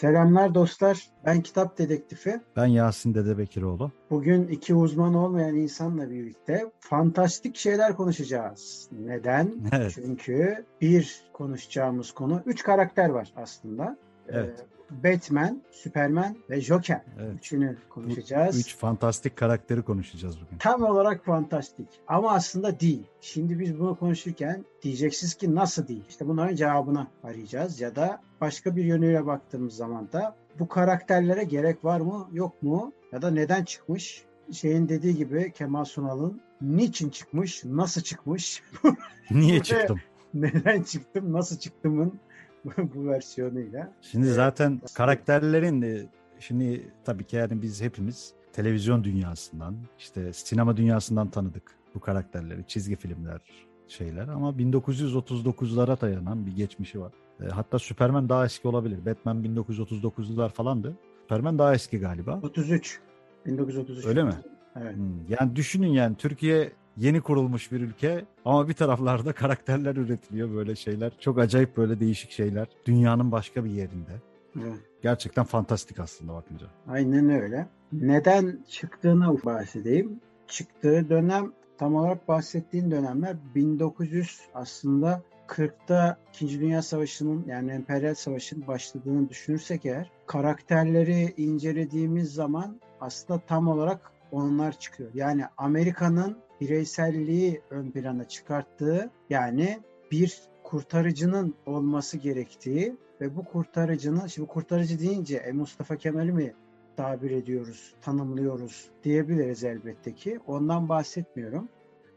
Selamlar dostlar. Ben Kitap Dedektifi. Ben Yasin Dedebekiroğlu. Bugün iki uzman olmayan insanla birlikte fantastik şeyler konuşacağız. Neden? Evet. Çünkü bir konuşacağımız konu, üç karakter var aslında. Evet. Ee, Batman, Superman ve Joker. Evet. Üçünü konuşacağız. Üç fantastik karakteri konuşacağız bugün. Tam olarak fantastik ama aslında değil. Şimdi biz bunu konuşurken diyeceksiniz ki nasıl değil? İşte bunların cevabını arayacağız ya da başka bir yönüyle baktığımız zaman da bu karakterlere gerek var mı yok mu ya da neden çıkmış? Şeyin dediği gibi Kemal Sunal'ın niçin çıkmış, nasıl çıkmış? Niye çıktım? Neden çıktım, nasıl çıktımın bu versiyonuyla. Şimdi zaten karakterlerin de şimdi tabii ki yani biz hepimiz televizyon dünyasından işte sinema dünyasından tanıdık bu karakterleri, çizgi filmler şeyler ama 1939'lara dayanan bir geçmişi var. E, hatta Superman daha eski olabilir. Batman 1939'lar falandı. Superman daha eski galiba. 33. 1933. Öyle mi? Evet. Hmm. Yani düşünün yani Türkiye yeni kurulmuş bir ülke ama bir taraflarda karakterler üretiliyor böyle şeyler. Çok acayip böyle değişik şeyler. Dünyanın başka bir yerinde. Evet. Gerçekten fantastik aslında bakınca. Aynen öyle. Neden çıktığını bahsedeyim. Çıktığı dönem tam olarak bahsettiğin dönemler 1900 aslında 40'ta 2. Dünya Savaşı'nın yani Emperyal Savaşı'nın başladığını düşünürsek eğer karakterleri incelediğimiz zaman aslında tam olarak onlar çıkıyor. Yani Amerika'nın bireyselliği ön plana çıkarttığı yani bir kurtarıcının olması gerektiği ve bu kurtarıcının, şimdi kurtarıcı deyince e, Mustafa Kemal'i mi tabir ediyoruz, tanımlıyoruz diyebiliriz elbette ki. Ondan bahsetmiyorum.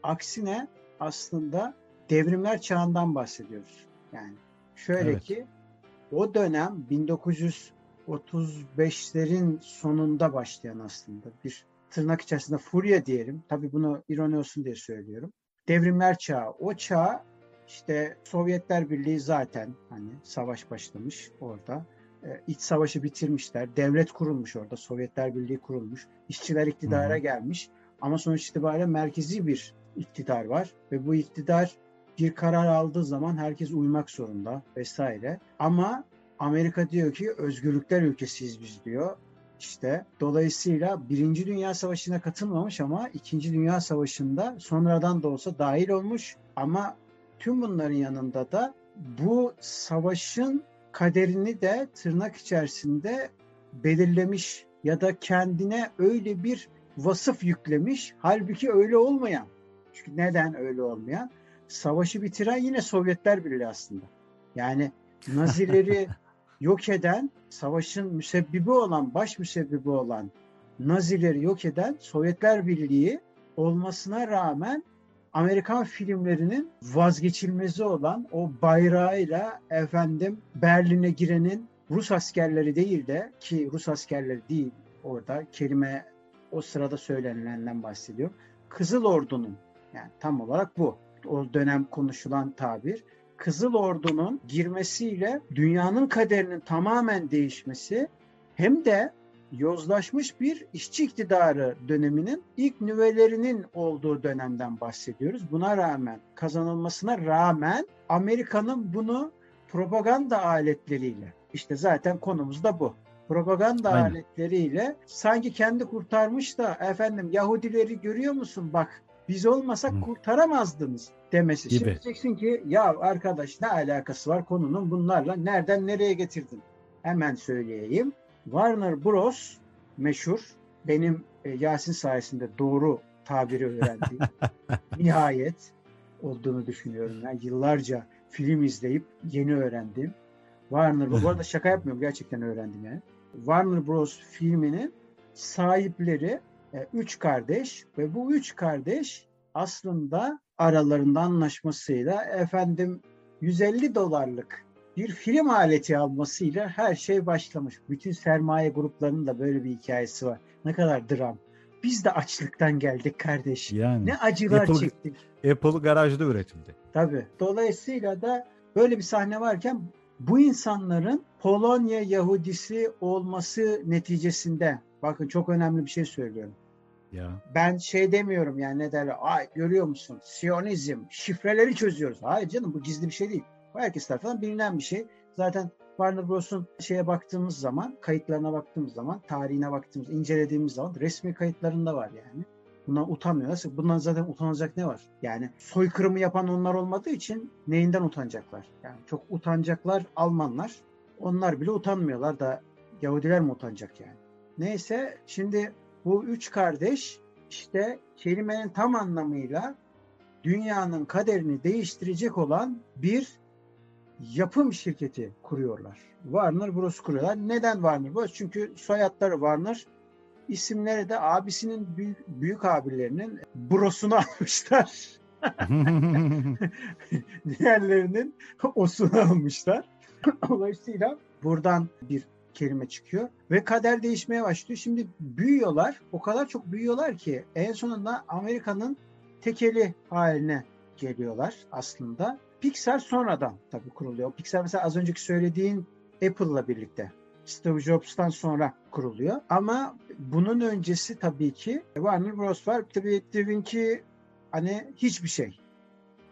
Aksine aslında devrimler çağından bahsediyoruz. Yani şöyle evet. ki o dönem 1935'lerin sonunda başlayan aslında bir tırnak içerisinde furya diyelim. Tabii bunu ironi olsun diye söylüyorum. Devrimler çağı. O çağ işte Sovyetler Birliği zaten hani savaş başlamış orada. Ee, iç savaşı bitirmişler. Devlet kurulmuş orada. Sovyetler Birliği kurulmuş. İşçiler iktidara gelmiş. Ama sonuç itibariyle merkezi bir iktidar var. Ve bu iktidar bir karar aldığı zaman herkes uymak zorunda vesaire. Ama Amerika diyor ki özgürlükler ülkesiyiz biz diyor. İşte dolayısıyla Birinci Dünya Savaşı'na katılmamış ama İkinci Dünya Savaşı'nda sonradan da olsa dahil olmuş ama tüm bunların yanında da bu savaşın kaderini de tırnak içerisinde belirlemiş ya da kendine öyle bir vasıf yüklemiş. Halbuki öyle olmayan. Çünkü neden öyle olmayan? Savaşı bitiren yine Sovyetler Birliği aslında. Yani Nazileri yok eden, savaşın müsebbibi olan, baş müsebbibi olan Nazileri yok eden Sovyetler Birliği olmasına rağmen Amerikan filmlerinin vazgeçilmezi olan o bayrağıyla efendim Berlin'e girenin Rus askerleri değil de ki Rus askerleri değil orada kelime o sırada söylenilenden bahsediyor. Kızıl Ordu'nun yani tam olarak bu. O dönem konuşulan tabir. Kızıl Ordu'nun girmesiyle dünyanın kaderinin tamamen değişmesi hem de yozlaşmış bir işçi iktidarı döneminin ilk nüvelerinin olduğu dönemden bahsediyoruz. Buna rağmen kazanılmasına rağmen Amerika'nın bunu propaganda aletleriyle işte zaten konumuz da bu. Propaganda Aynen. aletleriyle sanki kendi kurtarmış da efendim Yahudileri görüyor musun bak biz olmasak Hı. kurtaramazdınız demesi. Gibi. Şimdi diyeceksin ki ya arkadaş ne alakası var konunun bunlarla nereden nereye getirdin? Hemen söyleyeyim. Warner Bros meşhur benim e, Yasin sayesinde doğru tabiri öğrendiğim nihayet olduğunu düşünüyorum. Yani yıllarca film izleyip yeni öğrendim. Warner bu arada şaka yapmıyorum gerçekten öğrendim yani. Warner Bros filminin sahipleri üç kardeş ve bu üç kardeş aslında aralarında anlaşmasıyla efendim 150 dolarlık bir film aleti almasıyla her şey başlamış. Bütün sermaye gruplarının da böyle bir hikayesi var. Ne kadar dram. Biz de açlıktan geldik kardeş. Yani, ne acılar Apple, çektik. Apple garajda üretildi. Tabii. Dolayısıyla da böyle bir sahne varken bu insanların Polonya Yahudisi olması neticesinde bakın çok önemli bir şey söylüyorum. Ya. Ben şey demiyorum yani ne derler, ay görüyor musun Siyonizm, şifreleri çözüyoruz. Hayır canım bu gizli bir şey değil. Bu herkes tarafından bilinen bir şey. Zaten Warner Bros'un şeye baktığımız zaman, kayıtlarına baktığımız zaman, tarihine baktığımız, incelediğimiz zaman resmi kayıtlarında var yani. Bundan utanmıyorlar. Bundan zaten utanacak ne var? Yani soykırımı yapan onlar olmadığı için neyinden utanacaklar? Yani çok utanacaklar Almanlar. Onlar bile utanmıyorlar da Yahudiler mi utanacak yani? Neyse şimdi bu üç kardeş işte kelimenin tam anlamıyla dünyanın kaderini değiştirecek olan bir yapım şirketi kuruyorlar. Warner Bros kuruyorlar. Neden Warner Bros? Çünkü soyadları Warner, isimleri de abisinin büyük, büyük abilerinin brosunu almışlar. Diğerlerinin osunu almışlar. Dolayısıyla buradan bir kelime çıkıyor ve kader değişmeye başlıyor. Şimdi büyüyorlar. O kadar çok büyüyorlar ki en sonunda Amerika'nın tekeli haline geliyorlar aslında. Pixar sonradan tabii kuruluyor. Pixar mesela az önceki söylediğin Apple'la birlikte Steve Jobs'tan sonra kuruluyor. Ama bunun öncesi tabii ki Warner Bros var. Tabii Steve'inki hani hiçbir şey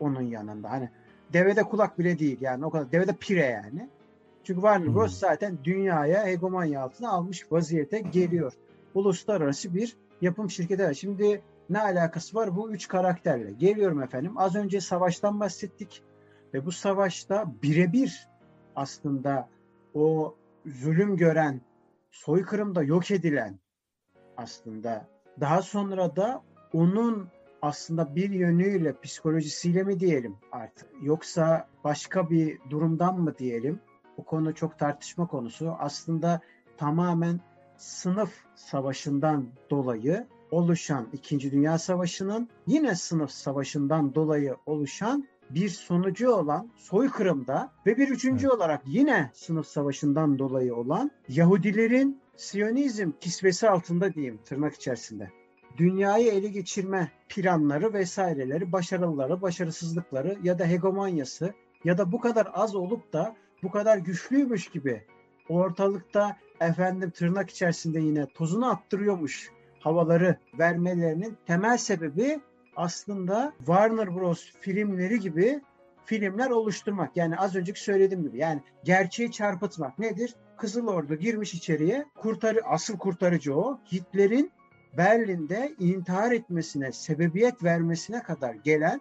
onun yanında. Hani devede kulak bile değil yani o kadar devede pire yani. Çünkü Warner Bros. Zaten dünyaya hegemonya altına almış vaziyete geliyor. Uluslararası bir yapım şirketi var. Şimdi ne alakası var bu üç karakterle? Geliyorum efendim. Az önce savaştan bahsettik. Ve bu savaşta birebir aslında o zulüm gören, soykırımda yok edilen aslında daha sonra da onun aslında bir yönüyle psikolojisiyle mi diyelim artık yoksa başka bir durumdan mı diyelim o konu çok tartışma konusu. Aslında tamamen sınıf savaşından dolayı oluşan İkinci Dünya Savaşı'nın yine sınıf savaşından dolayı oluşan bir sonucu olan soykırımda ve bir üçüncü evet. olarak yine sınıf savaşından dolayı olan Yahudilerin Siyonizm kisvesi altında diyeyim tırnak içerisinde dünyayı ele geçirme planları vesaireleri, başarıları, başarısızlıkları ya da hegemonyası ya da bu kadar az olup da bu kadar güçlüymüş gibi ortalıkta efendim tırnak içerisinde yine tozunu attırıyormuş havaları vermelerinin temel sebebi aslında Warner Bros filmleri gibi filmler oluşturmak. Yani az önceki söylediğim gibi yani gerçeği çarpıtmak nedir? Kızıl Ordu girmiş içeriye kurtarı asıl kurtarıcı o. Hitler'in Berlin'de intihar etmesine sebebiyet vermesine kadar gelen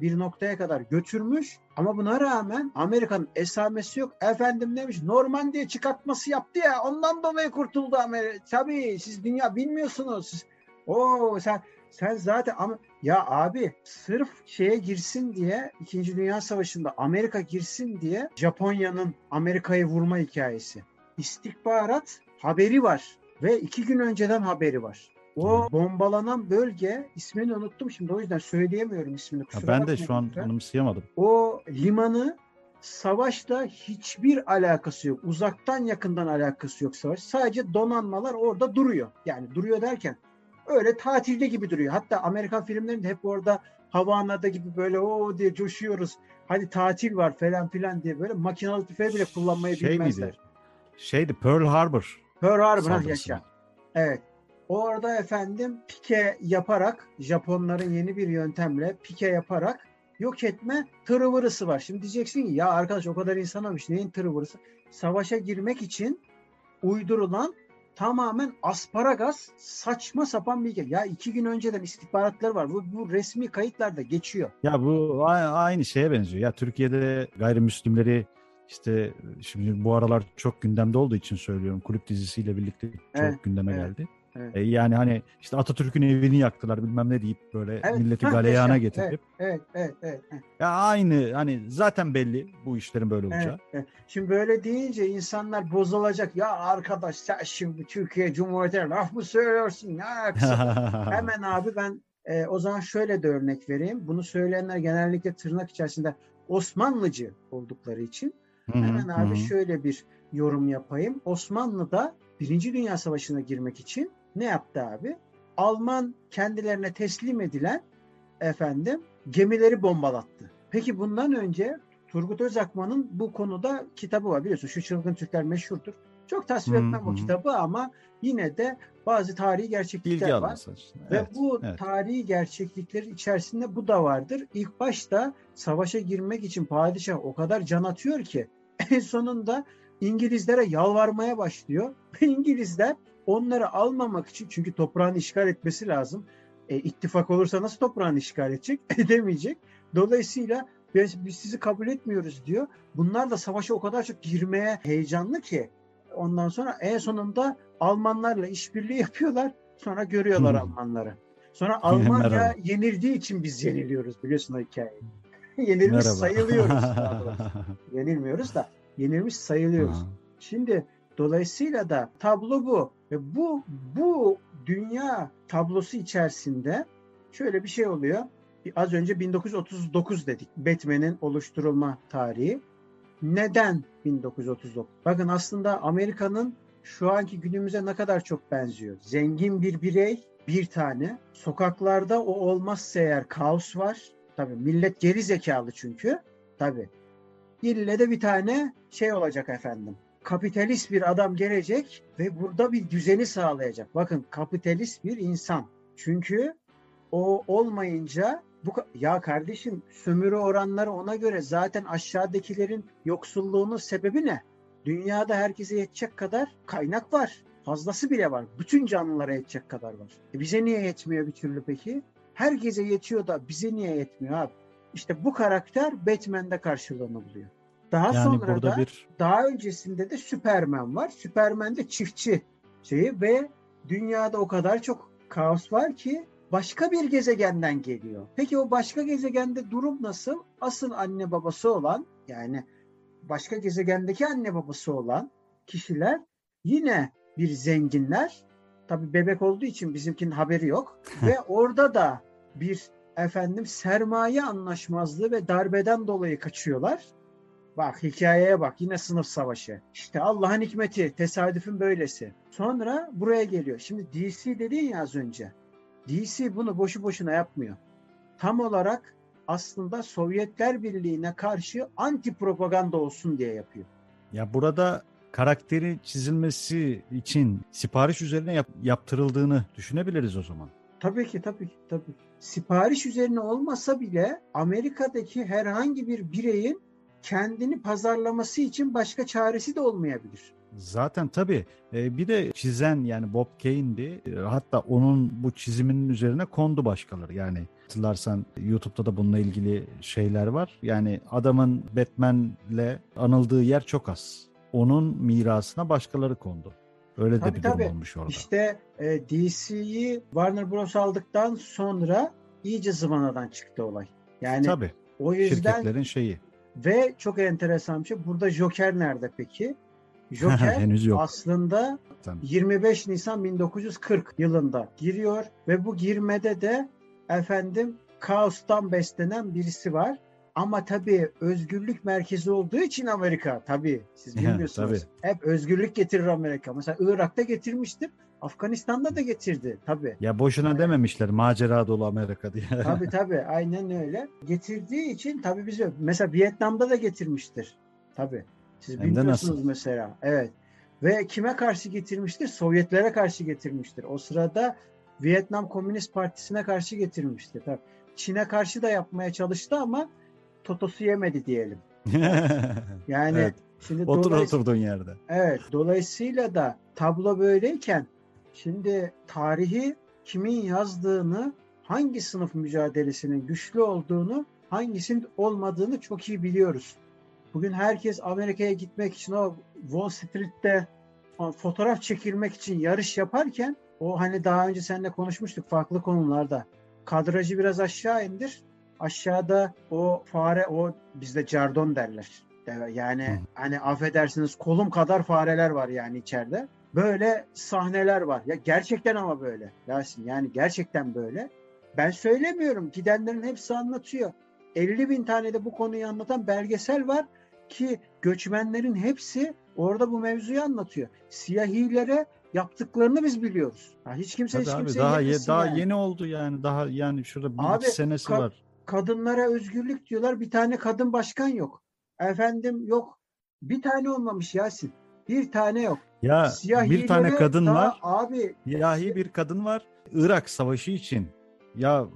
bir noktaya kadar götürmüş ama buna rağmen Amerika'nın esamesi yok. Efendim demiş Normandiya çıkartması yaptı ya ondan dolayı kurtuldu Amerika. Tabii siz dünya bilmiyorsunuz. Siz, o sen sen zaten ama ya abi sırf şeye girsin diye 2. Dünya Savaşı'nda Amerika girsin diye Japonya'nın Amerika'yı vurma hikayesi. İstihbarat haberi var ve iki gün önceden haberi var. O bombalanan bölge ismini unuttum şimdi o yüzden söyleyemiyorum ismini. Ha, ben de şu an lütfen. anımsayamadım. O limanı savaşla hiçbir alakası yok. Uzaktan yakından alakası yok savaş. Sadece donanmalar orada duruyor. Yani duruyor derken öyle tatilde gibi duruyor. Hatta Amerikan filmlerinde hep orada Havana'da gibi böyle o diye coşuyoruz. Hadi tatil var falan filan diye böyle makinalı tüfeği bile kullanmayı şey bilmezler. Miydi? Şeydi Pearl Harbor. Pearl Harbor ha yaşa. Evet. Orada efendim pike yaparak Japonların yeni bir yöntemle pike yaparak yok etme tırıvırısı var. Şimdi diyeceksin ki ya arkadaş o kadar insan olmuş neyin tırıvırısı? Savaşa girmek için uydurulan tamamen asparagas saçma sapan bir hikaye. Ya iki gün önceden istihbaratlar var. Bu, bu resmi kayıtlarda geçiyor. Ya bu aynı şeye benziyor. Ya Türkiye'de gayrimüslimleri işte şimdi bu aralar çok gündemde olduğu için söylüyorum. Kulüp dizisiyle birlikte çok Evet, gündeme evet, geldi. Evet. E, yani hani işte Atatürk'ün evini yaktılar bilmem ne deyip böyle Evet, milleti hah, galeyana yaşa. getirip Evet, evet, evet. evet. ya aynı hani zaten belli bu işlerin böyle olacağı. Evet, evet. Şimdi böyle deyince insanlar bozulacak. Ya arkadaş sen şimdi Türkiye Cumhuriyeti'ne laf mı söylüyorsun? Ne? Hemen abi ben e, o zaman şöyle de örnek vereyim. Bunu söyleyenler genellikle tırnak içerisinde Osmanlıcı oldukları için hemen abi hı şöyle bir yorum yapayım. Osmanlı da Birinci Dünya Savaşı'na girmek için ne yaptı abi? Alman kendilerine teslim edilen efendim gemileri bombalattı. Peki bundan önce Turgut Özakman'ın bu konuda kitabı var biliyorsun. Şu Çılgın Türkler meşhurdur. Çok tasvip etmem o hı. kitabı ama yine de bazı tarihi gerçeklikler bilgi var. açısından. Ve Evet, bu evet. tarihi gerçeklikler içerisinde bu da vardır. İlk başta savaşa girmek için padişah o kadar can atıyor ki en sonunda İngilizlere yalvarmaya başlıyor. Ve İngilizler onları almamak için çünkü toprağını işgal etmesi lazım. E, ittifak olursa nasıl toprağını işgal edecek? Edemeyecek. Dolayısıyla biz, biz sizi kabul etmiyoruz diyor. Bunlar da savaşa o kadar çok girmeye heyecanlı ki ondan sonra en sonunda Almanlarla işbirliği yapıyorlar. Sonra görüyorlar Hı. Almanları. Sonra Almanya Merhaba. yenildiği için biz yeniliyoruz biliyorsun o hikayeyi. Yenilmiş Merhaba. sayılıyoruz. Yenilmiyoruz da yenilmiş sayılıyoruz. Aha. Şimdi dolayısıyla da tablo bu ve bu bu dünya tablosu içerisinde şöyle bir şey oluyor. Az önce 1939 dedik. Batman'in oluşturulma tarihi. Neden 1939? Bakın aslında Amerika'nın şu anki günümüze ne kadar çok benziyor. Zengin bir birey, bir tane. Sokaklarda o olmazsa eğer kaos var. Tabii millet geri zekalı çünkü. Tabii. İlle de bir tane şey olacak efendim. Kapitalist bir adam gelecek ve burada bir düzeni sağlayacak. Bakın kapitalist bir insan. Çünkü o olmayınca bu ya kardeşim sömürü oranları ona göre zaten aşağıdakilerin yoksulluğunun sebebi ne? Dünyada herkese yetecek kadar kaynak var. Fazlası bile var. Bütün canlılara yetecek kadar var. E bize niye yetmiyor bir türlü peki? Herkese yetiyor da bize niye yetmiyor abi? İşte bu karakter Batman'de karşılığını buluyor. Daha Yani sonra burada da bir daha öncesinde de Superman var. Superman de çiftçi şeyi ve dünyada o kadar çok kaos var ki başka bir gezegenden geliyor. Peki o başka gezegende durum nasıl? Asıl anne babası olan yani başka gezegendeki anne babası olan kişiler yine bir zenginler. Tabi bebek olduğu için bizimkinin haberi yok. ve orada da bir efendim sermaye anlaşmazlığı ve darbeden dolayı kaçıyorlar. Bak hikayeye bak yine sınıf savaşı. İşte Allah'ın hikmeti tesadüfün böylesi. Sonra buraya geliyor. Şimdi DC dedin ya az önce. DC bunu boşu boşuna yapmıyor. Tam olarak aslında Sovyetler Birliği'ne karşı anti propaganda olsun diye yapıyor. ya burada karakteri çizilmesi için sipariş üzerine yap- yaptırıldığını düşünebiliriz o zaman. Tabii ki tabii ki tabii. Sipariş üzerine olmasa bile Amerika'daki herhangi bir bireyin kendini pazarlaması için başka çaresi de olmayabilir. Zaten tabii e, bir de çizen yani Bob Kane'di. E, Hatta onun bu çiziminin üzerine kondu başkaları. Yani hatırlarsan YouTube'da da bununla ilgili şeyler var. Yani adamın Batman'le anıldığı yer çok az. Onun mirasına başkaları kondu. Öyle de Tabii, bir durum tabii. olmuş orada. İşte e, DC'yi Warner Bros aldıktan sonra iyice zıvanadan çıktı olay. Yani tabii o yüzden şirketlerin şeyi. Ve çok enteresan bir şey. Burada Joker nerede peki? Joker Henüz yok. aslında Zaten. 25 Nisan 1940 yılında giriyor ve bu girmede de efendim kaostan beslenen birisi var. Ama tabii özgürlük merkezi olduğu için Amerika tabii siz bilmiyorsunuz. Hep özgürlük getirir Amerika. Mesela Irak'ta getirmiştir. Afganistan'da da getirdi tabii. Ya boşuna dememişler macera dolu Amerika diye. Tabii tabii aynen öyle. Getirdiği için tabii bizi mesela Vietnam'da da getirmiştir. Tabii. Siz Hem bilmiyorsunuz mesela. Evet. Ve kime karşı getirmiştir? Sovyetlere karşı getirmiştir. O sırada Vietnam Komünist Partisi'ne karşı getirmiştir. Tabii Çin'e karşı da yapmaya çalıştı ama totosu yemedi diyelim. Yani evet. şimdi Otur dolayıs- oturduğun yerde. Evet, dolayısıyla da tablo böyleyken şimdi tarihi kimin yazdığını, hangi sınıf mücadelesinin güçlü olduğunu, hangisinin olmadığını çok iyi biliyoruz. Bugün herkes Amerika'ya gitmek için o Wall Street'te fotoğraf çekilmek için yarış yaparken o hani daha önce seninle konuşmuştuk farklı konularda. Kadrajı biraz aşağı indir. Aşağıda o fare o bizde cardon derler. Yani hani affedersiniz kolum kadar fareler var yani içeride. Böyle sahneler var. Ya gerçekten ama böyle. Yasin yani gerçekten böyle. Ben söylemiyorum. Gidenlerin hepsi anlatıyor. 50 bin tane de bu konuyu anlatan belgesel var ki göçmenlerin hepsi orada bu mevzuyu anlatıyor. Siyahilere yaptıklarını biz biliyoruz. Ya hiç kimse Tabii hiç abi kimseye daha ye- daha yani. yeni oldu yani daha yani şurada bir Abi, iki senesi ka- var. Kadınlara özgürlük diyorlar. Bir tane kadın başkan yok. Efendim yok. Bir tane olmamış Yasin. Bir tane yok. Ya Siyah bir tane kadın var. Abi Siyahi bir kadın var. Irak Savaşı için ya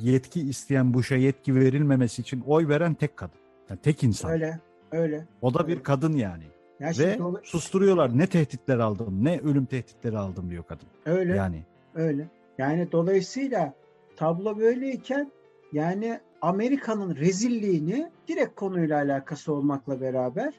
yetki isteyen Bush'a yetki verilmemesi için oy veren tek kadın. Yani tek insan. öyle öyle. O da bir öyle. kadın yani. Ya Ve dola- susturuyorlar. Ne tehditler aldım, ne ölüm tehditleri aldım diyor kadın. öyle. Yani Öyle. Yani dolayısıyla tablo böyleyken yani Amerika'nın rezilliğini direkt konuyla alakası olmakla beraber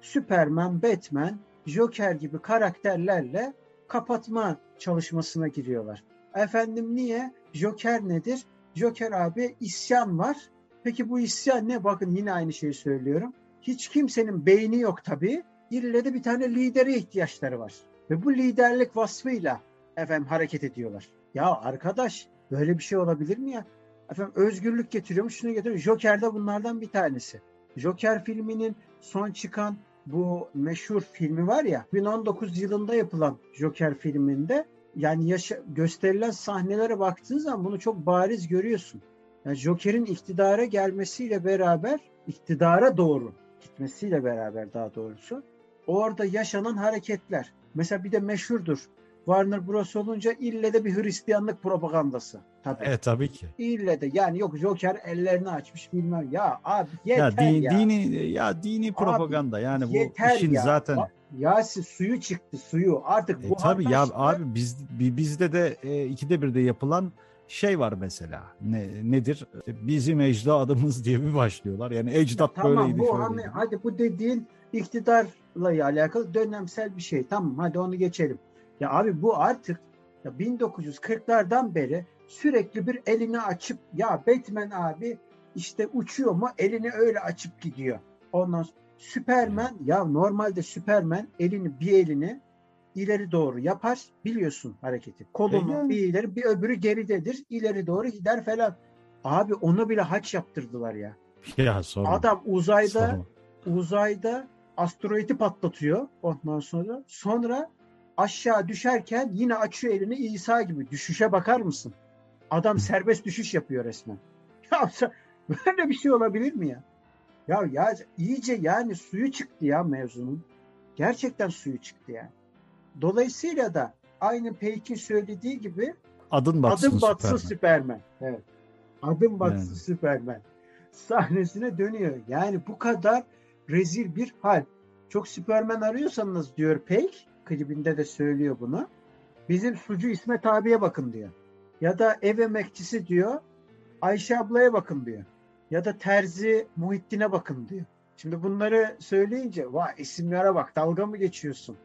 Superman, Batman, Joker gibi karakterlerle kapatma çalışmasına giriyorlar. Efendim niye? Joker nedir? Joker abi isyan var. Peki bu isyan ne? Bakın yine aynı şeyi söylüyorum. Hiç kimsenin beyni yok tabii. İlle bir tane lidere ihtiyaçları var. Ve bu liderlik vasfıyla efendim hareket ediyorlar. Ya arkadaş böyle bir şey olabilir mi ya? Efendim özgürlük getiriyormuş şunu getiriyor. Joker de bunlardan bir tanesi. Joker filminin son çıkan bu meşhur filmi var ya 2019 yılında yapılan Joker filminde yani yaşa, gösterilen sahnelere baktığın zaman bunu çok bariz görüyorsun. Yani Joker'in iktidara gelmesiyle beraber iktidara doğru gitmesiyle beraber daha doğrusu orada yaşanan hareketler. Mesela bir de meşhurdur. Warner Bros olunca ille de bir Hristiyanlık propagandası. Tabii. e tabii ki. İlle de yani yok Joker ellerini açmış bilmem. Ya abi yeter Ya, ya. din- dini ya dini propaganda yani bu işin ya. zaten Ba- Yasin suyu çıktı suyu. Artık E, bu tabii ya arkadaşlar- abi biz bi- bizde de e, ikide birde yapılan şey var mesela. Ne nedir? İşte bizim ecdadımız diye bir başlıyorlar. Yani ecdat tamam böyleydi bu şöyleydi. hani, hadi bu dediğin iktidarla alakalı dönemsel bir şey. Tamam hadi onu geçelim. Ya abi bu artık ya 1940'lardan beri sürekli bir elini açıp ya Batman abi işte uçuyor mu elini öyle açıp gidiyor. Ondan sonra Superman ya normalde Superman elini bir elini ileri doğru yapar biliyorsun hareketi. Kolunu bir ileri bir öbürü geridedir ileri doğru gider falan. Abi onu bile haç yaptırdılar ya. Ya sorma. Adam uzayda sorma. uzayda asteroidi patlatıyor ondan sonra. Sonra aşağı düşerken yine açıyor elini İsa gibi. Düşüşe bakar mısın? Adam serbest düşüş yapıyor resmen. Ya böyle bir şey olabilir mi ya? Ya ya iyice yani suyu çıktı ya mevzunun. Gerçekten suyu çıktı ya. Dolayısıyla da aynı Peyk'in söylediği gibi Adın batsın adım batsın Superman. Süpermen. Evet. Adım batsın Yani. Süpermen. Sahnesine dönüyor. Yani bu kadar rezil bir hal. Çok Süpermen arıyorsanız diyor Peyk, klibinde de söylüyor bunu. Bizim sucu İsmet abiye bakın diyor. Ya da ev emekçisi diyor. Ayşe ablaya bakın diyor. Ya da terzi Muhittin'e bakın diyor. Şimdi bunları söyleyince vay isimlere bak dalga mı geçiyorsun?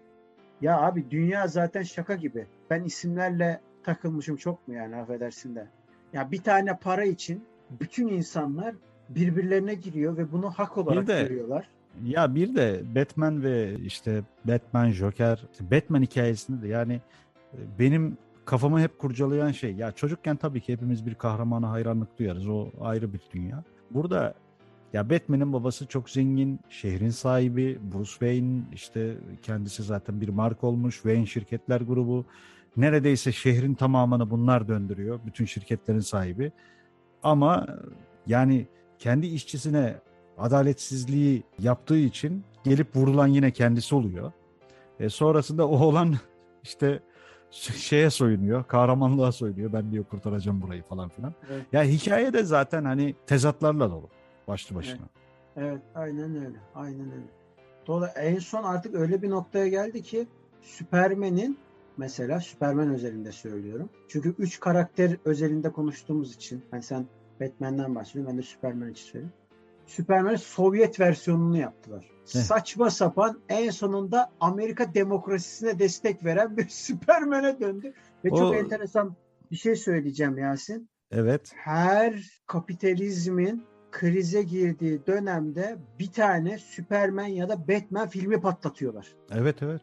Ya abi dünya zaten şaka gibi. Ben isimlerle takılmışım çok mu yani affedersin de. Ya bir tane para için bütün insanlar birbirlerine giriyor ve bunu hak olarak de- görüyorlar. Ya bir de Batman ve işte Batman Joker Batman hikayesinde de yani e, benim kafamı hep kurcalayan şey ya çocukken tabii ki hepimiz bir kahramana hayranlık duyarız o ayrı bir dünya. Burada ya Batman'in babası çok zengin, şehrin sahibi, Bruce Wayne işte kendisi zaten bir marka olmuş, Wayne Şirketler Grubu. Neredeyse şehrin tamamını bunlar döndürüyor, bütün şirketlerin sahibi. Ama yani kendi işçisine adaletsizliği yaptığı için gelip vurulan yine kendisi oluyor. E sonrasında o olan işte şeye soyunuyor, kahramanlığa soyunuyor. Ben diyor kurtaracağım burayı falan filan. Evet. Ya hikaye de zaten hani tezatlarla dolu başlı başına. Evet, aynen öyle. Aynen öyle. Dolayısıyla en son artık öyle bir noktaya geldi ki Süpermen'in mesela Süpermen özelinde söylüyorum. Çünkü üç karakter özelinde konuştuğumuz için hani sen Batman'den bahsediyorsun ben de Süpermen için söyleyeyim. Süpermen'in Sovyet versiyonunu yaptılar. Heh. Saçma sapan en sonunda Amerika demokrasisine destek veren bir Süpermen'e döndü. Ve çok O- enteresan bir şey söyleyeceğim Yasin Evet. her kapitalizmin krize girdiği dönemde bir tane Superman ya da Batman filmi patlatıyorlar. Evet evet.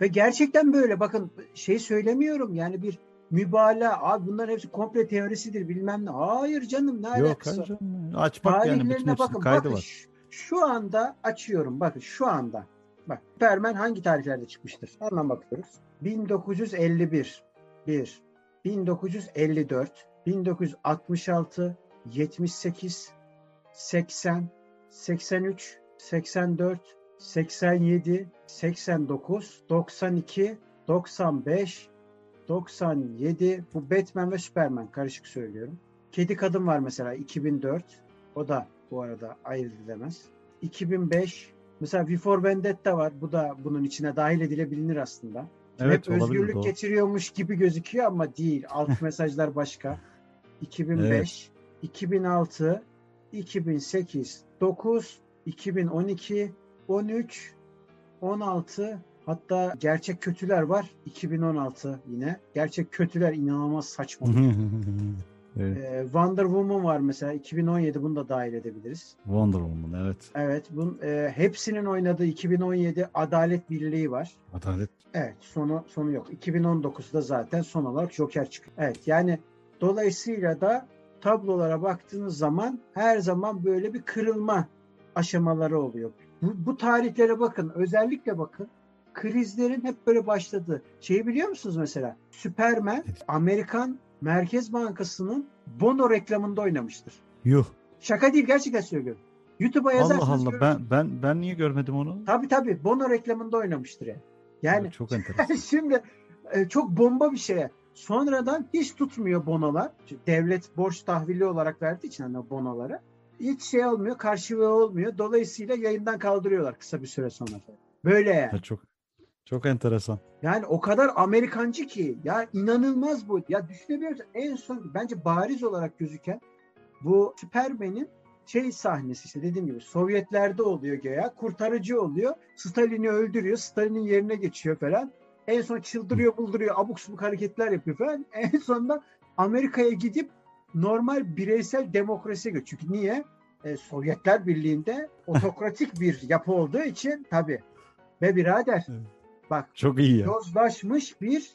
Ve gerçekten böyle bakın şey söylemiyorum yani bir mübalağa abi bunların hepsi komple teorisidir bilmem ne. Hayır canım ne Yok alakası var? Aç bak yani bütün hepsinin bakın. kaydı bakın var. şu- şu anda açıyorum bakın şu anda. Bak Superman hangi tarihlerde çıkmıştır? Hemen bakıyoruz. 1951 1 1954 1966 78 80 83 84 87 89 92 95 97 bu Batman ve Superman karışık söylüyorum. Kedi Kadın var mesela 2004. O da bu arada ayırt edilemez. 2005 mesela Before Vendetta var. Bu da bunun içine dahil edilebilir aslında. Evet Hep özgürlük doğru. getiriyormuş gibi gözüküyor ama değil. Alt mesajlar başka. 2005, 2006, 2008, 9, 2012, 13, 16 hatta gerçek kötüler var 2016 yine. Gerçek kötüler inanılmaz saçma. evet. Ee, Wonder Woman var mesela 2017 bunu da dahil edebiliriz. Wonder Woman evet. Evet bunun e, hepsinin oynadığı 2017 Adalet Birliği var. Adalet. Evet sonu sonu yok. 2019'da zaten son olarak Joker çıkıyor. Evet yani dolayısıyla da tablolara baktığınız zaman her zaman böyle bir kırılma aşamaları oluyor. Bu, bu tarihlere bakın özellikle bakın krizlerin hep böyle başladığı. Şeyi biliyor musunuz mesela? Superman Amerikan Merkez Bankası'nın Bono reklamında oynamıştır. Yuh. Şaka değil gerçekten söylüyorum. YouTube'a Allah yazarsanız Allah görürsünüz. ben ben ben niye görmedim onu? Tabii tabii Bono reklamında oynamıştır yani. Yani çok enteresan. Şimdi e, çok bomba bir şeye. Sonradan hiç tutmuyor bonolar. Çünkü devlet borç tahvili olarak verdiği için hani bonoları. Hiç şey olmuyor, karşılığı olmuyor. Dolayısıyla yayından kaldırıyorlar kısa bir süre sonra. Böyle yani. Ya çok çok enteresan. Yani o kadar Amerikancı ki ya inanılmaz bu. Ya düşünebiliyor musun? En son bence bariz olarak gözüken bu Superman'in şey sahnesi işte dediğim gibi Sovyetlerde oluyor göya. Kurtarıcı oluyor. Stalin'i öldürüyor. Stalin'in yerine geçiyor falan. En son çıldırıyor bulduruyor. Abuk subuk hareketler yapıyor falan. En sonunda Amerika'ya gidip normal bireysel demokrasiye geçiyor. Çünkü niye? E, Sovyetler Birliği'nde otokratik bir yapı olduğu için tabii. Ve birader Evet. Bak Çok iyi ya. yozlaşmış bir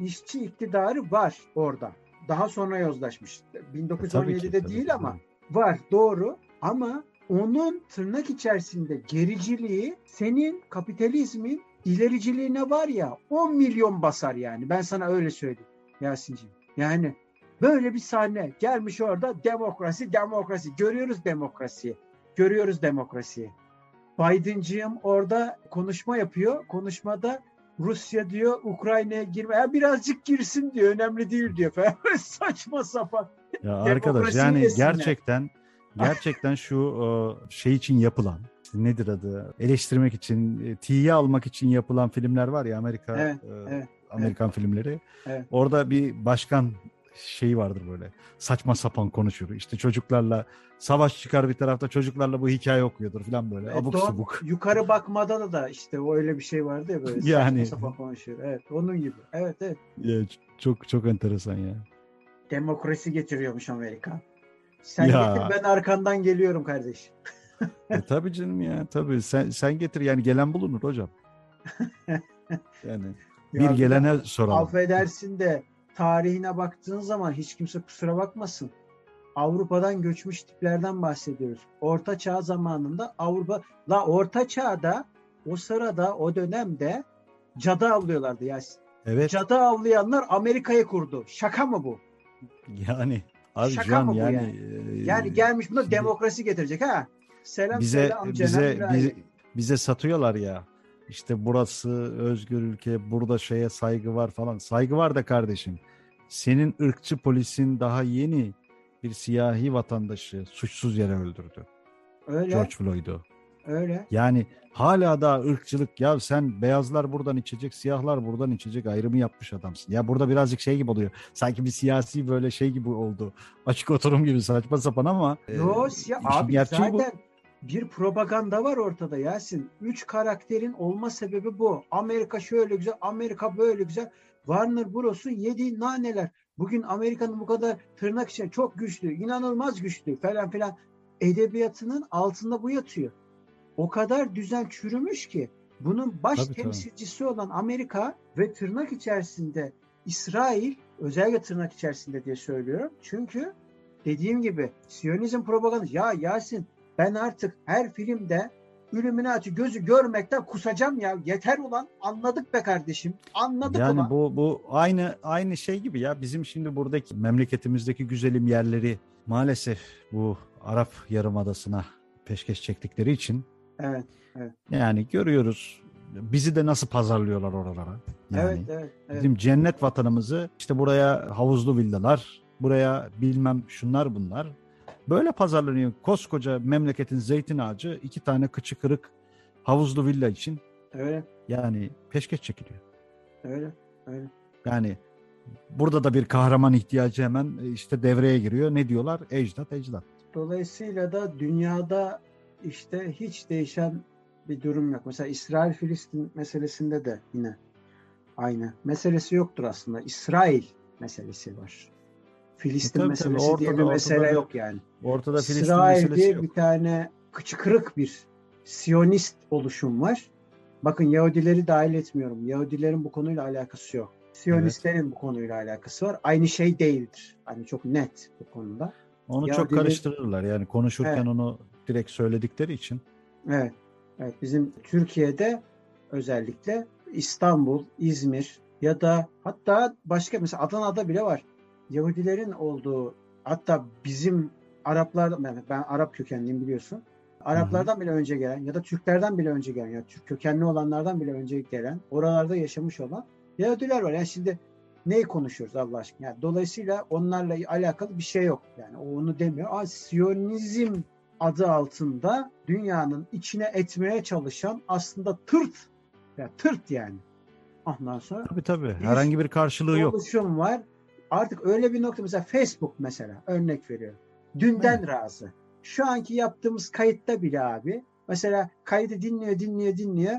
işçi iktidarı var orada. Daha sonra yozlaşmış. Tabii ki, 1917'de tabii değil ki. ama var doğru ama onun tırnak içerisinde gericiliği senin kapitalizmin ilericiliğine var ya 10 milyon basar yani. Ben sana öyle söyleyeyim Yasin'ciğim. Yani böyle bir sahne gelmiş orada demokrasi demokrasi görüyoruz demokrasiyi. Görüyoruz demokrasiyi. Biden'cığım orada konuşma yapıyor. Konuşmada Rusya diyor Ukrayna'ya girme. Ya birazcık girsin diyor. Önemli değil diyor falan. Saçma sapan. Ya arkadaş yani yesinler. gerçekten gerçekten şu şey için yapılan nedir adı eleştirmek için e, tiye almak için yapılan filmler var ya Amerika Evet, e, evet, Amerikan filmleri. Evet. Orada bir başkan şeyi vardır böyle saçma sapan konuşur. İşte çocuklarla savaş çıkar bir tarafta çocuklarla bu hikaye okuyordur falan böyle E, abuk doğru. subuk. Yukarı bakmada da işte o öyle bir şey vardı ya böyle Yani. saçma sapan konuşuyor. Evet onun gibi. Evet evet. Ya, çok çok enteresan ya. Demokrasi getiriyormuş Amerika. Sen Ya. getir ben arkandan geliyorum kardeş. E, tabii canım ya tabii sen sen getir yani gelen bulunur hocam. Yani bir Ya gelene soralım. Affedersin de tarihine baktığın zaman hiç kimse kusura bakmasın. Avrupa'dan göçmüş tiplerden bahsediyoruz. Orta Çağ zamanında Avrupa la Orta Çağ'da o sırada o dönemde cadı avlıyorlardı ya. Evet Cadı avlayanlar Amerika'yı kurdu. Şaka mı bu? yani abi Şaka Can mı bu yani yani? e, Yani gelmiş buna şimdi demokrasi getirecek ha. Selam bize söyle amcana bize bize bize satıyorlar ya. İşte burası özgür ülke, burada şeye saygı var falan. Saygı var da kardeşim. Senin ırkçı polisin daha yeni bir siyahi vatandaşı suçsuz yere öldürdü. Öyle. George Floyd'u. Öyle. Yani hala da ırkçılık ya sen beyazlar buradan içecek, siyahlar buradan içecek ayrımı yapmış adamsın. Ya burada birazcık şey gibi oluyor. Sanki bir siyasi böyle şey gibi oldu. Açık oturum gibi saçma sapan ama. Yo e, işin abi zaten bu. Bir propaganda var ortada Yasin. Üç karakterin olma sebebi bu. Amerika şöyle güzel, Amerika böyle güzel. Warner Bros'un yediği naneler. Bugün Amerika'nın bu kadar tırnak içinde çok güçlü, inanılmaz güçlü falan filan edebiyatının altında bu yatıyor. O kadar düzen çürümüş ki bunun baş Tabii, tabii. temsilcisi olan Amerika ve tırnak içerisinde İsrail özellikle tırnak içerisinde diye söylüyorum. Çünkü dediğim gibi Siyonizm propagandası ya Yasin ben artık her filmde Illuminati gözü görmekten kusacağım ya. Yeter ulan. Anladık be kardeşim. Anladık Yani ulan. bu bu aynı aynı şey gibi ya bizim şimdi buradaki memleketimizdeki güzelim yerleri maalesef bu Arap Yarımadası'na peşkeş çektikleri için Evet. yani görüyoruz bizi de nasıl pazarlıyorlar oralara. Yani Evet, evet, evet. bizim cennet vatanımızı işte buraya havuzlu villalar, buraya bilmem şunlar bunlar. Böyle pazarlanıyor. Koskoca memleketin zeytin ağacı iki tane kıçı kırık havuzlu villa için Öyle, yani peşkeş çekiliyor. öyle, öyle. Yani burada da bir kahraman ihtiyacı hemen e, işte devreye giriyor. Ne diyorlar? Ecdat, ecdat. Dolayısıyla da dünyada işte hiç değişen bir durum yok. Mesela İsrail-Filistin meselesinde de yine aynı. Meselesi yoktur aslında. İsrail meselesi var. Filistin E tabii, meselesi tabii. diye bir Ortada- mesele ortada- yok yani. Ortada Filistin İsrail meselesi diye yok. bir tane kıçı kırık bir Siyonist oluşum var. Bakın Yahudileri dahil etmiyorum. Yahudilerin bu konuyla alakası yok. Siyonistlerin bu konuyla alakası var. Aynı şey değildir. Hani çok net bu konuda. Onu Ya çok karıştırırlar. Yani konuşurken Evet. onu direkt söyledikleri için. Evet. Evet bizim Türkiye'de özellikle İstanbul, İzmir ya da hatta başka mesela Adana'da bile var. Yahudilerin olduğu hatta bizim Araplar ben, ben Arap kökenliyim biliyorsun. Araplardan bile önce gelen ya da Türklerden bile önce gelen ya Türk kökenli olanlardan bile önce gelen oralarda yaşamış olan Yahudiler var. Yani şimdi neyi konuşuyoruz Allah aşkına? Yani dolayısıyla onlarla alakalı bir şey yok. Yani o onu demiyor. Aa, Siyonizm adı altında dünyanın içine etmeye çalışan aslında tırt ya tırt yani. Ondan sonra Tabii tabii. Herhangi bir karşılığı yok. oluşum var. Artık öyle bir nokta mesela Facebook mesela örnek veriyorum. Dünden razı. Şu anki yaptığımız kayıtta bile abi mesela kaydı dinliyor dinliyor dinliyor.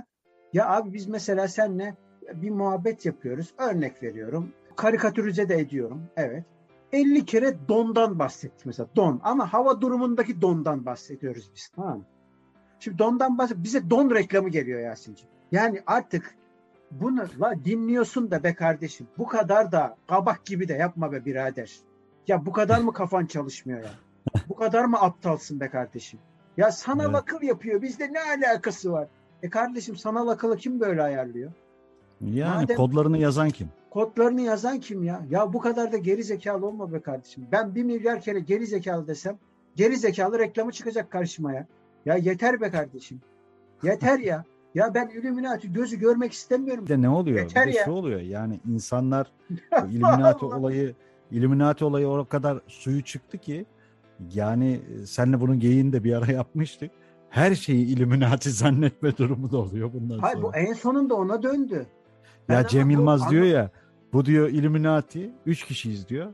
Ya abi biz mesela seninle bir muhabbet yapıyoruz. Örnek veriyorum. Karikatürize de ediyorum. Evet. 50 kere dondan bahsettik mesela. Don. Ama hava durumundaki dondan bahsediyoruz biz. Tamam mı? Şimdi dondan bahset. Bize don reklamı geliyor Yasin'ciğim. Yani artık bunu la dinliyorsun da be kardeşim. Bu kadar da kabak gibi de yapma be birader. Ya bu kadar mı kafan çalışmıyor ya? Bu kadar mı aptalsın be kardeşim? Ya sanal Evet. akıl yapıyor. Bizde ne alakası var? E kardeşim sanal akıllı kim böyle ayarlıyor? Yani Madem- kodlarını yazan kim? Kodlarını yazan kim ya? Ya bu kadar da geri zekalı olma be kardeşim. Ben bir milyar kere geri zekalı desem geri zekalı reklamı çıkacak karşıma ya. Ya yeter be kardeşim. Yeter ya. Ya ben Illuminati gözü görmek istemiyorum. Bir de ne oluyor? Yeter bir de ya. şu oluyor. Yani insanlar Illuminati olayı Illuminati olayı o kadar suyu çıktı ki yani e, senle bunun geyiğini de bir ara yapmıştık. Her şeyi Illuminati zannetme durumu da oluyor bundan Hayır sonra. bu en sonunda ona döndü. Ben Ya Cem Yılmaz diyor ya bu diyor Illuminati 3 kişiyiz diyor.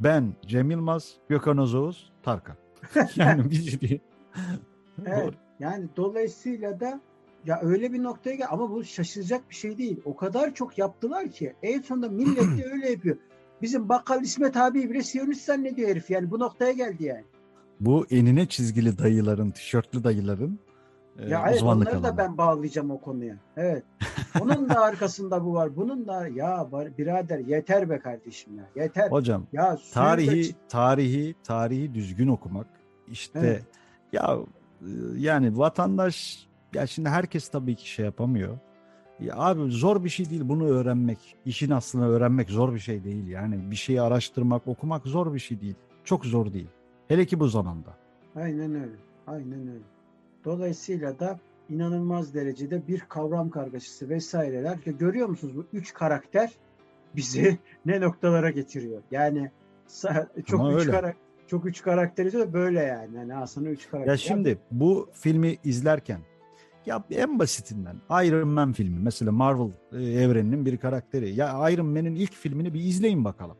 Ben, Cem Yılmaz, Gökhan Ozoğuz, Tarkan. yani biz diyor. Evet. Yani dolayısıyla da ya öyle bir noktaya gel ama bu şaşıracak bir şey değil. O kadar çok yaptılar ki en sonunda millet de öyle yapıyor. Bizim bakkal İsmet abi bile Siyonist zannediyor herif yani bu noktaya geldi yani. Bu enine çizgili dayıların, tişörtlü dayıların e, Ya evet uzmanlık onları da alanı. ben bağlayacağım o konuya. Evet. Onun da arkasında bu var. Bunun da ya birader yeter be kardeşim ya. Yeter. Hocam ya da tarihi ç- tarihi tarihi düzgün okumak işte Evet. ya e, yani vatandaş ya şimdi herkes tabii ki şey yapamıyor. Ya abi zor bir şey değil bunu öğrenmek. İşin aslını öğrenmek zor bir şey değil. Yani bir şeyi araştırmak, okumak zor bir şey değil. Çok zor değil. Hele ki bu zamanda. Aynen öyle. Aynen öyle. Dolayısıyla da inanılmaz derecede bir kavram kargaşası vesaireler. Ya görüyor musunuz bu üç karakter bizi ne noktalara getiriyor? Yani çok Ama üç öyle. karakter çok üç karakteri de böyle yani. Yani aslında üç karakter. Ya şimdi bu filmi izlerken ya en basitinden Iron Man filmi mesela Marvel e, evreninin bir karakteri. Ya Iron Man'in ilk filmini bir izleyin bakalım.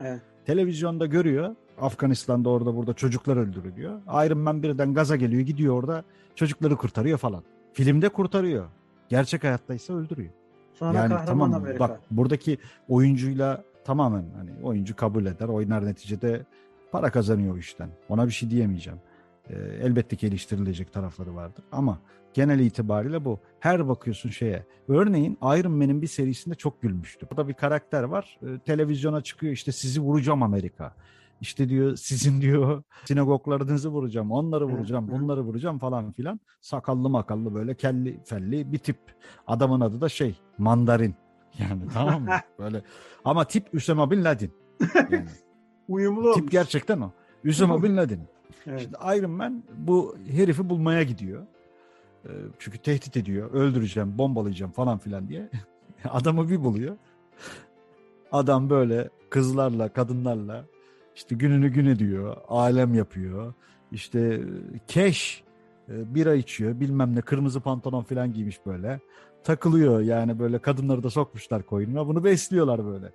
Evet. Televizyonda görüyor. Afganistan'da orada burada çocuklar öldürülüyor. Iron Man birden gaza geliyor gidiyor orada çocukları kurtarıyor falan. Filmde kurtarıyor. Gerçek hayatta ise öldürüyor. Sonra yani tamam Amerika. bak buradaki oyuncuyla tamamen hani oyuncu kabul eder oynar neticede para kazanıyor o işten. Ona bir şey diyemeyeceğim. E, elbette ki eleştirilecek tarafları vardır ama genel itibariyle bu. Her bakıyorsun şeye. Örneğin Iron Man'in bir serisinde çok gülmüştü. Burada bir karakter var. E, televizyona çıkıyor işte sizi vuracağım Amerika. İşte diyor sizin diyor sinagoglarınızı vuracağım, onları vuracağım, bunları vuracağım falan filan. Sakallı makallı böyle kelli felli bir tip. Adamın adı da şey Mandarin. Yani tamam mı? Böyle ama tip Üsama Bin Laden. Yani. Uyumlu Tip gerçekten o. Üsama Bin Laden. Evet. Şimdi Iron Man bu herifi bulmaya gidiyor. Ee, çünkü tehdit ediyor. Öldüreceğim, bombalayacağım falan filan diye. Adamı bir buluyor. Adam böyle kızlarla, kadınlarla işte gününü gün ediyor, alem yapıyor. İşte keş e, bira içiyor, bilmem ne kırmızı pantolon falan giymiş böyle. Takılıyor yani böyle kadınları da sokmuşlar koyununa. Bunu besliyorlar böyle.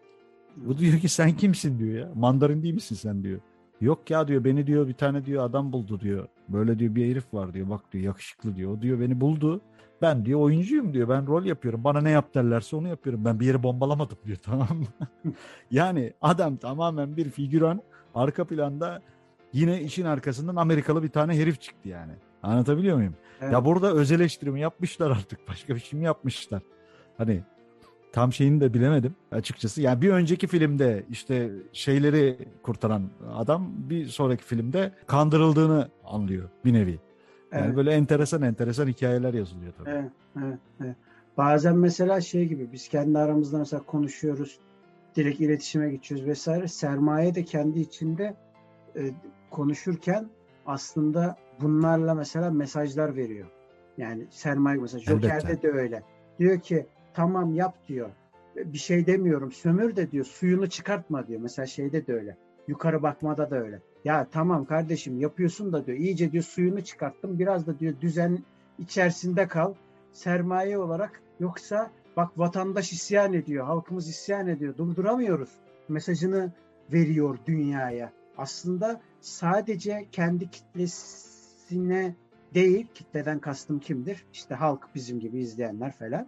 Bu diyor ki sen kimsin diyor ya. Mandarin değil misin sen diyor. Yok ya diyor beni diyor bir tane diyor adam buldu diyor. Böyle diyor bir herif var diyor. Bak diyor yakışıklı diyor. O diyor beni buldu. Ben diyor oyuncuyum diyor. Ben rol yapıyorum. Bana ne yap derlerse onu yapıyorum. Ben bir yeri bombalamadım diyor tamam mı? yani adam tamamen bir figüran. Arka planda yine işin arkasından Amerikalı bir tane herif çıktı yani. Anlatabiliyor muyum? Evet. Ya burada öz eleştirimi yapmışlar artık. Başka bir şey mi yapmışlar? Hani tam şeyini de bilemedim açıkçası. Yani bir önceki filmde işte şeyleri kurtaran adam bir sonraki filmde kandırıldığını anlıyor bir nevi. Yani evet. böyle enteresan enteresan hikayeler yazılıyor tabii. Evet, evet, evet. Bazen mesela şey gibi biz kendi aramızda mesela konuşuyoruz. Direkt iletişime geçiyoruz vesaire. Sermaye de kendi içinde e, konuşurken aslında bunlarla mesela mesajlar veriyor. Yani sermaye mesela Joker'de Elbette. de öyle. Diyor ki tamam yap diyor. Bir şey demiyorum. Sömür de diyor. Suyunu çıkartma diyor. Mesela şeyde de öyle. Yukarı bakmada da öyle. Ya tamam kardeşim yapıyorsun da diyor. İyice diyor suyunu çıkarttım. Biraz da diyor düzen içerisinde kal. Sermaye olarak yoksa bak vatandaş isyan ediyor. Halkımız isyan ediyor. Durduramıyoruz. Mesajını veriyor dünyaya. Aslında sadece kendi kitlesine değil, kitleden kastım kimdir? İşte halk bizim gibi izleyenler falan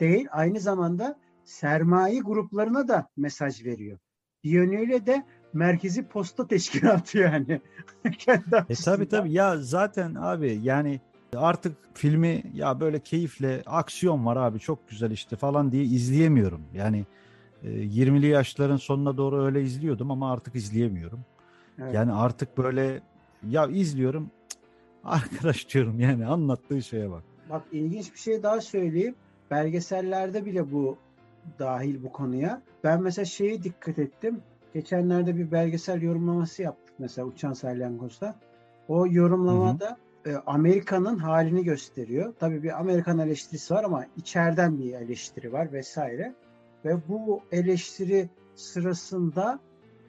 değil aynı zamanda sermaye gruplarına da mesaj veriyor. Bir yönüyle de merkezi posta teşkilatı yani. e tabi tabi ya zaten abi yani artık filmi ya böyle keyifle aksiyon var abi çok güzel işte falan diye izleyemiyorum. Yani e, 20'li yaşların sonuna doğru öyle izliyordum ama artık izleyemiyorum. Evet. Yani artık böyle ya izliyorum arkadaş diyorum yani anlattığı şeye bak. Bak ilginç bir şey daha söyleyeyim belgesellerde bile bu dahil bu konuya. Ben mesela şeye dikkat ettim. Geçenlerde bir belgesel yorumlaması yaptık mesela Uçan Salyangoz'da. O yorumlamada e, Amerika'nın halini gösteriyor. Tabii bir Amerikan eleştirisi var ama içeriden bir eleştiri var vesaire. Ve bu eleştiri sırasında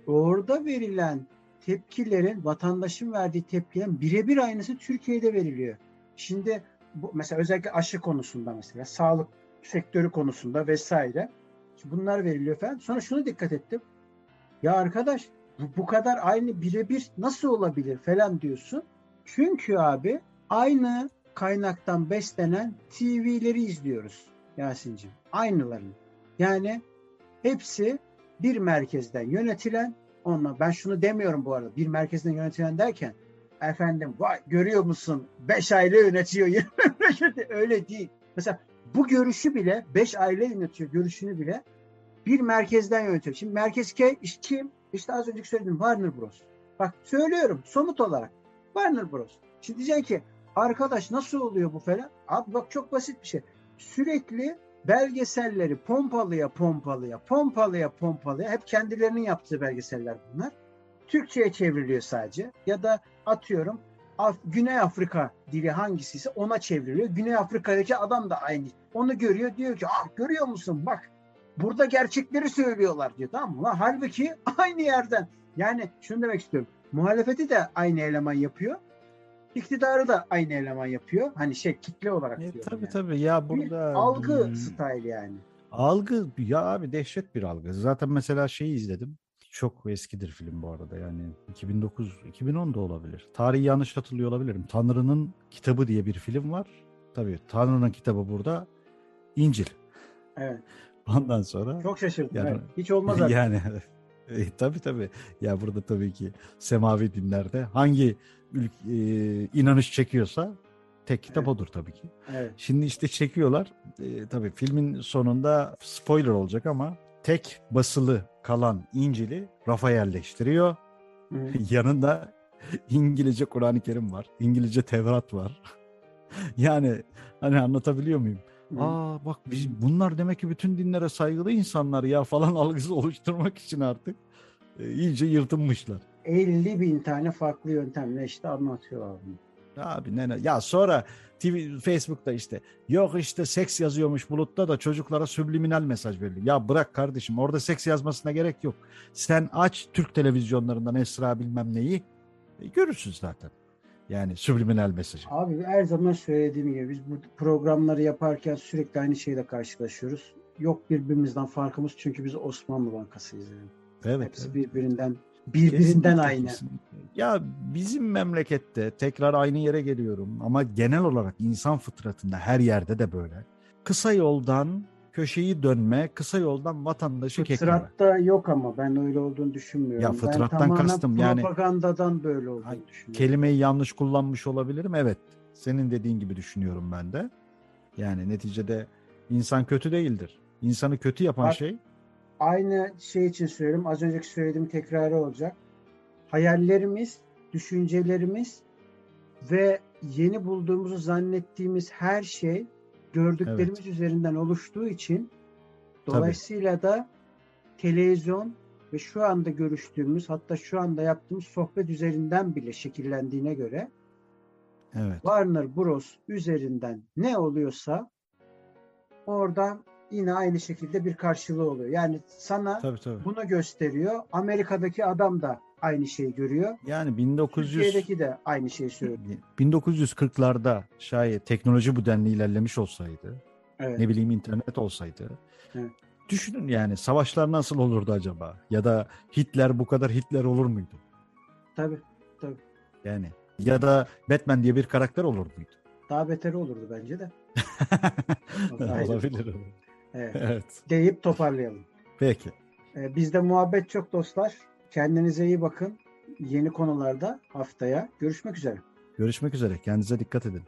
orada verilen tepkilerin, vatandaşın verdiği tepkilerin birebir aynısı Türkiye'de veriliyor. Şimdi bu mesela özellikle aşı konusunda mesela sağlık sektörü konusunda vesaire bunlar veriliyor falan. Sonra şunu dikkat ettim. Ya arkadaş bu, bu kadar aynı birebir nasıl olabilir falan diyorsun. Çünkü abi aynı kaynaktan beslenen TV'leri izliyoruz Yasin'cim. Aynılarını. Yani hepsi bir merkezden yönetilen onunla ben şunu demiyorum bu arada bir merkezden yönetilen derken efendim vay görüyor musun 5 aile yönetiyor öyle değil. Mesela bu görüşü bile 5 aile yönetiyor görüşünü bile bir merkezden yönetiyor. Şimdi merkez kim? İşte az önce söyledim Warner Bros. Bak söylüyorum somut olarak Warner Bros. Şimdi diyeceksin ki arkadaş nasıl oluyor bu falan? Abi bak çok basit bir şey. Sürekli belgeselleri pompalıya pompalıya pompalıya pompalıya hep kendilerinin yaptığı belgeseller bunlar. Türkçe'ye çevriliyor sadece ya da atıyorum Af- Güney Afrika dili hangisiyse ona çevriliyor. Güney Afrika'daki adam da aynı. Onu görüyor diyor ki ah görüyor musun bak burada gerçekleri söylüyorlar diyor tamam mı? Lan halbuki aynı yerden. Yani şunu demek istiyorum. Muhalefeti de aynı eleman yapıyor. İktidarı da aynı eleman yapıyor. Hani şey kitle olarak E, diyorum tabii yani. tabii ya Bir burada algı Hmm, style yani. algı ya abi dehşet bir algı. Zaten mesela şeyi izledim. Çok eskidir film bu arada yani 2009 2010 da olabilir. Tarihi yanlış hatırlıyor olabilirim. Tanrı'nın kitabı diye bir film var. Tabii Tanrı'nın kitabı burada İncil. Evet. Ondan sonra Çok şaşırdım. Yani- evet. Hiç olmaz artık. yani e, tabii tabii. Ya burada tabii ki semavi dinlerde hangi ülk, e, inanış çekiyorsa tek kitap Evet. odur tabii ki. Evet. Şimdi işte çekiyorlar. E, tabii filmin sonunda spoiler olacak ama tek basılı kalan İncil'i rafa yerleştiriyor. Hı. Yanında İngilizce Kur'an-ı Kerim var. İngilizce Tevrat var. yani hani anlatabiliyor muyum? Hı. Aa bak biz bunlar demek ki bütün dinlere saygılı insanlar ya falan algısı oluşturmak için artık e, iyice yırtınmışlar. 50 bin tane farklı yöntemle işte anlatıyorlar bunu. Abi ne ne- ya sonra TV, Facebook'ta işte yok işte seks yazıyormuş bulutta da çocuklara subliminal mesaj veriliyor. Ya bırak kardeşim orada seks yazmasına gerek yok. Sen aç Türk televizyonlarından Esra bilmem neyi e, görürsün zaten. Yani subliminal mesajı. Abi her zaman söylediğim gibi biz bu programları yaparken sürekli aynı şeyle karşılaşıyoruz. Yok birbirimizden farkımız çünkü biz Osmanlı Bankası'yız yani. Evet. Hepsi evet. birbirinden birbirinden aynı. Ya bizim memlekette tekrar aynı yere geliyorum ama genel olarak insan fıtratında her yerde de böyle. Kısa yoldan köşeyi dönme, kısa yoldan vatandaşı kekleme. Fıtratta yok ama ben öyle olduğunu düşünmüyorum. Ya ben fıtrattan tamamen kastım yani- propagandadan böyle olduğunu Ay, düşünüyorum. Kelimeyi yanlış kullanmış olabilirim. Evet. Senin dediğin gibi düşünüyorum ben de. Yani neticede insan kötü değildir. İnsanı kötü yapan Bak- şey Aynı şey için söylüyorum. Az önceki söylediğim tekrarı olacak. Hayallerimiz, düşüncelerimiz ve yeni bulduğumuzu zannettiğimiz her şey gördüklerimiz üzerinden oluştuğu için dolayısıyla da televizyon ve şu anda görüştüğümüz hatta şu anda yaptığımız sohbet üzerinden bile şekillendiğine göre evet. Warner Bros üzerinden ne oluyorsa orada yine aynı şekilde bir karşılığı oluyor. Yani sana Tabii tabii. bunu gösteriyor. Amerika'daki adam da aynı şeyi görüyor. Yani 1900 Türkiye'deki de aynı şeyi söylüyor. 1940'larda şayet teknoloji bu denli ilerlemiş olsaydı, Evet. ne bileyim internet olsaydı. Evet. Düşünün yani savaşlar nasıl olurdu acaba? Ya da Hitler bu kadar Hitler olur muydu? Tabii. Yani ya da Batman diye bir karakter olur muydu? Daha beteri olurdu bence de. Aynen. Olabilir. Evet. evet. Deyip toparlayalım. Peki. Ee, bizde muhabbet çok dostlar. Kendinize iyi bakın. Yeni konularda haftaya görüşmek üzere. Görüşmek üzere. Kendinize dikkat edin.